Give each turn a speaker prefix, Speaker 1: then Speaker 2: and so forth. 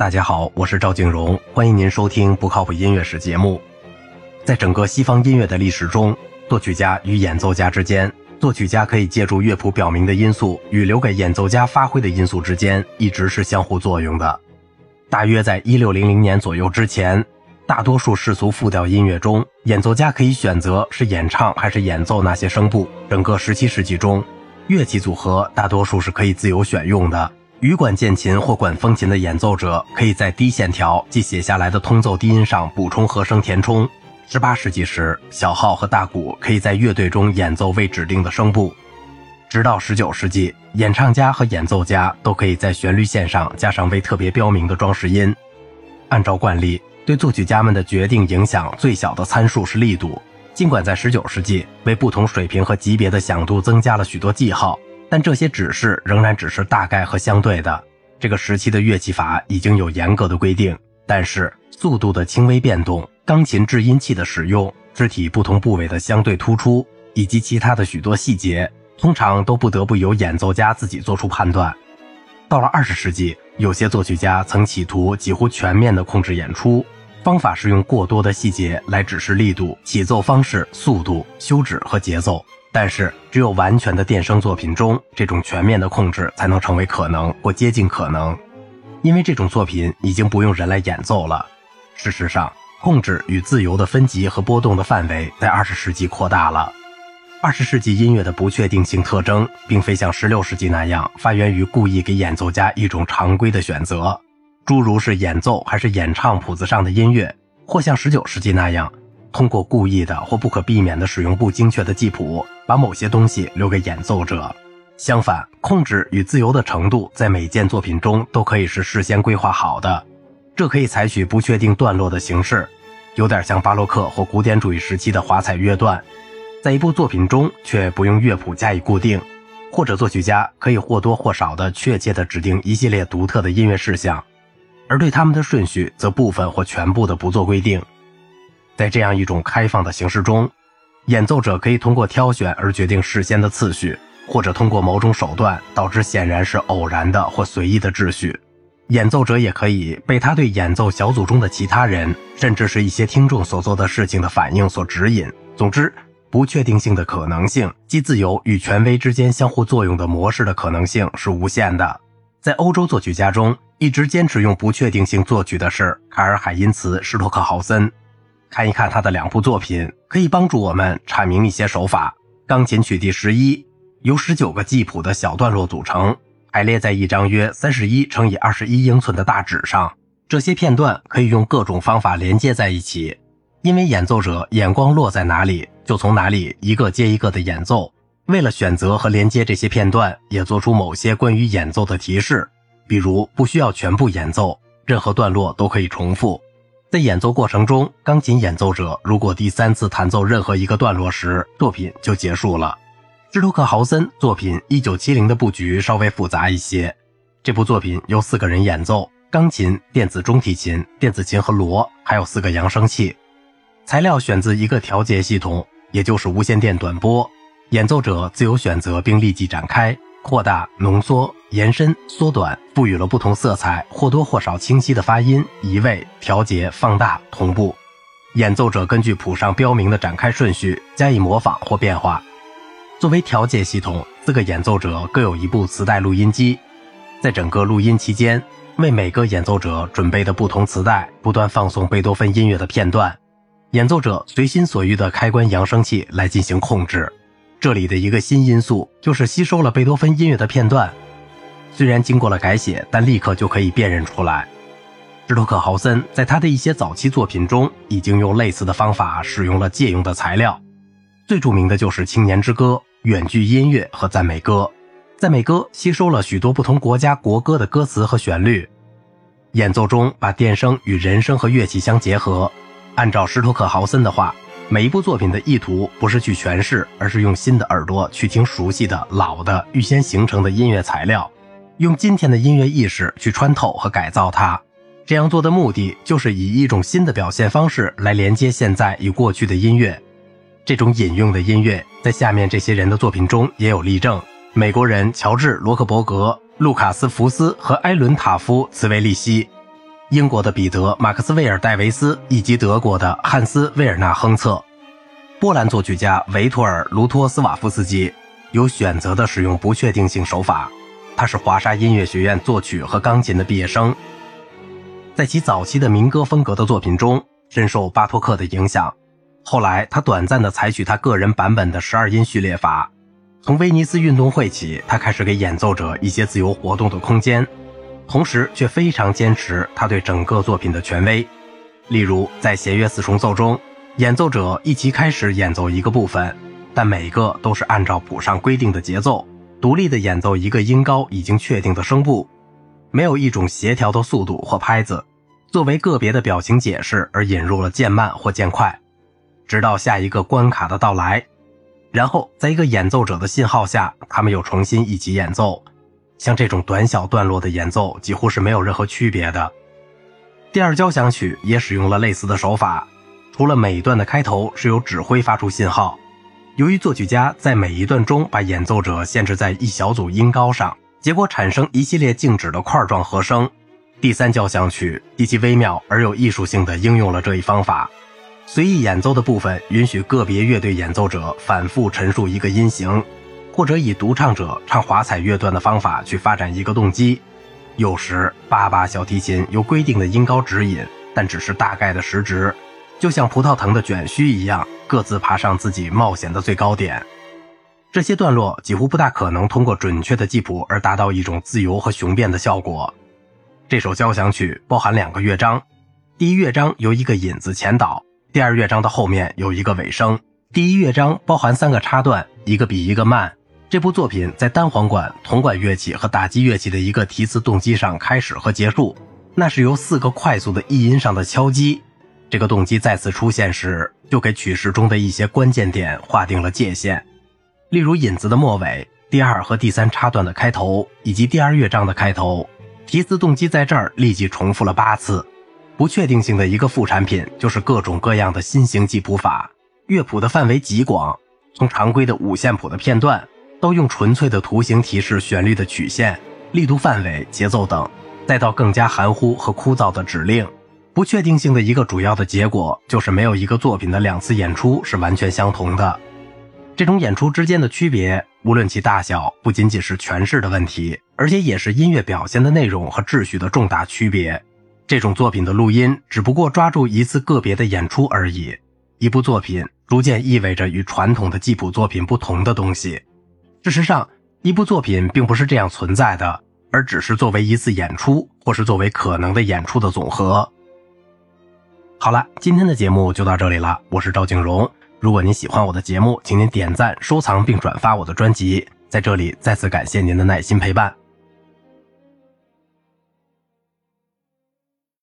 Speaker 1: 大家好，我是赵静荣，欢迎您收听不靠谱音乐史节目。在整个西方音乐的历史中，作曲家与演奏家之间，作曲家可以借助乐谱表明的因素与留给演奏家发挥的因素之间，一直是相互作用的。大约在一六零零年左右之前，大多数世俗复调音乐中，演奏家可以选择是演唱还是演奏那些声部。整个十七世纪中，乐器组合大多数是可以自由选用的。羽管键琴或管风琴的演奏者可以在低线条即写下来的通奏低音上补充和声填充。十八世纪时，小号和大鼓可以在乐队中演奏未指定的声部。直到十九世纪，演唱家和演奏家都可以在旋律线上加上未特别标明的装饰音。按照惯例，对作曲家们的决定影响最小的参数是力度。尽管在十九世纪为不同水平和级别的响度增加了许多记号。但这些指示仍然只是大概和相对的。这个时期的乐器法已经有严格的规定，但是速度的轻微变动、钢琴制音器的使用、肢体不同部位的相对突出，以及其他的许多细节，通常都不得不由演奏家自己做出判断。到了二十世纪，有些作曲家曾企图几乎全面地控制演出，方法是用过多的细节来指示力度、起奏方式、速度、休止和节奏。但是，只有完全的电声作品中，这种全面的控制才能成为可能或接近可能，因为这种作品已经不用人来演奏了。事实上，控制与自由的分级和波动的范围在二十世纪扩大了。二十世纪音乐的不确定性特征，并非像十六世纪那样发源于故意给演奏家一种常规的选择，诸如是演奏还是演唱谱子上的音乐，或像十九世纪那样。通过故意的或不可避免的使用不精确的记谱，把某些东西留给演奏者。相反，控制与自由的程度在每件作品中都可以是事先规划好的。这可以采取不确定段落的形式，有点像巴洛克或古典主义时期的华彩乐段。在一部作品中却不用乐谱加以固定，或者作曲家可以或多或少的确切的指定一系列独特的音乐事项，而对他们的顺序则部分或全部的不做规定。在这样一种开放的形式中，演奏者可以通过挑选而决定事先的次序，或者通过某种手段导致显然是偶然的或随意的秩序。演奏者也可以被他对演奏小组中的其他人，甚至是一些听众所做的事情的反应所指引。总之，不确定性的可能性，即自由与权威之间相互作用的模式的可能性是无限的。在欧洲作曲家中，一直坚持用不确定性作曲的是卡尔海因茨施托克豪森。看一看他的两部作品，可以帮助我们阐明一些手法。钢琴曲第十一由十九个记谱的小段落组成，排列在一张约三十一乘以二十一英寸的大纸上。这些片段可以用各种方法连接在一起，因为演奏者眼光落在哪里，就从哪里一个接一个的演奏。为了选择和连接这些片段，也做出某些关于演奏的提示，比如不需要全部演奏，任何段落都可以重复。在演奏过程中，钢琴演奏者如果第三次弹奏任何一个段落时，作品就结束了。施托克豪森作品一九七零的布局稍微复杂一些。这部作品由四个人演奏：钢琴、电子中提琴、电子琴和锣，还有四个扬声器。材料选自一个调节系统，也就是无线电短波。演奏者自由选择并立即展开。扩大、浓缩、延伸、缩短，赋予了不同色彩或多或少清晰的发音，移位、调节、放大、同步。演奏者根据谱上标明的展开顺序加以模仿或变化。作为调节系统，四个演奏者各有一部磁带录音机，在整个录音期间，为每个演奏者准备的不同磁带不断放送贝多芬音乐的片段。演奏者随心所欲地开关扬声器来进行控制。这里的一个新因素就是吸收了贝多芬音乐的片段，虽然经过了改写，但立刻就可以辨认出来。施托克豪森在他的一些早期作品中已经用类似的方法使用了借用的材料，最著名的就是《青年之歌》、远距音乐和赞美歌。赞美歌吸收了许多不同国家国歌的歌词和旋律，演奏中把电声与人声和乐器相结合。按照施托克豪森的话。每一部作品的意图不是去诠释，而是用新的耳朵去听熟悉的、老的、预先形成的音乐材料，用今天的音乐意识去穿透和改造它。这样做的目的就是以一种新的表现方式来连接现在与过去的音乐。这种引用的音乐在下面这些人的作品中也有例证：美国人乔治·罗克伯格、路卡斯·福斯和埃伦·塔夫·茨维利希。英国的彼得·马克斯韦尔·戴维斯以及德国的汉斯·威尔纳·亨策。波兰作曲家维托尔·卢托斯瓦夫斯基有选择地使用不确定性手法。他是华沙音乐学院作曲和钢琴的毕业生，在其早期的民歌风格的作品中深受巴托克的影响。后来，他短暂地采取他个人版本的十二音序列法。从威尼斯运动会起，他开始给演奏者一些自由活动的空间，同时却非常坚持他对整个作品的权威。例如，在弦乐四重奏中，演奏者一起开始演奏一个部分，但每个都是按照谱上规定的节奏。独立的演奏一个音高已经确定的声部，没有一种协调的速度或拍子，作为个别的表情解释而引入了渐慢或渐快，直到下一个关卡的到来，然后在一个演奏者的信号下，他们又重新一起演奏。像这种短小段落的演奏几乎是没有任何区别的。第二交响曲也使用了类似的手法，除了每一段的开头是由指挥发出信号。由于作曲家在每一段中把演奏者限制在一小组音高上，结果产生一系列静止的块状和声。第三交响曲极其微妙而有艺术性的应用了这一方法。随意演奏的部分允许个别乐队演奏者反复陈述一个音型，或者以独唱者唱华彩乐段的方法去发展一个动机。有时八把小提琴有规定的音高指引，但只是大概的时值。就像葡萄藤的卷须一样，各自爬上自己冒险的最高点。这些段落几乎不大可能通过准确的记谱而达到一种自由和雄辩的效果。这首交响曲包含两个乐章，第一乐章由一个引子前导，第二乐章的后面有一个尾声。第一乐章包含三个插段，一个比一个慢。这部作品在单簧管、铜管乐器和打击乐器的一个提词动机上开始和结束，那是由四个快速的一音上的敲击。这个动机再次出现时，就给曲式中的一些关键点划定了界限。例如，引子的末尾、第二和第三插段的开头，以及第二乐章的开头，提词动机在这儿立即重复了八次。不确定性的一个副产品就是各种各样的新型记谱法。乐谱的范围极广，从常规的五线谱的片段，都用纯粹的图形提示旋律的曲线、力度范围、节奏等，再到更加含糊和枯燥的指令。不确定性的一个主要的结果，就是没有一个作品的两次演出是完全相同的。这种演出之间的区别，无论其大小，不仅仅是诠释的问题，而且也是音乐表现的内容和秩序的重大区别。这种作品的录音只不过抓住一次个别的演出而已。一部作品逐渐意味着与传统的记谱作品不同的东西。事实上，一部作品并不是这样存在的，而只是作为一次演出，或是作为可能的演出的总和。好了，今天的节目就到这里了。我是赵景荣。如果您喜欢我的节目，请您点赞、收藏并转发我的专辑。在这里，再次感谢您的耐心陪伴。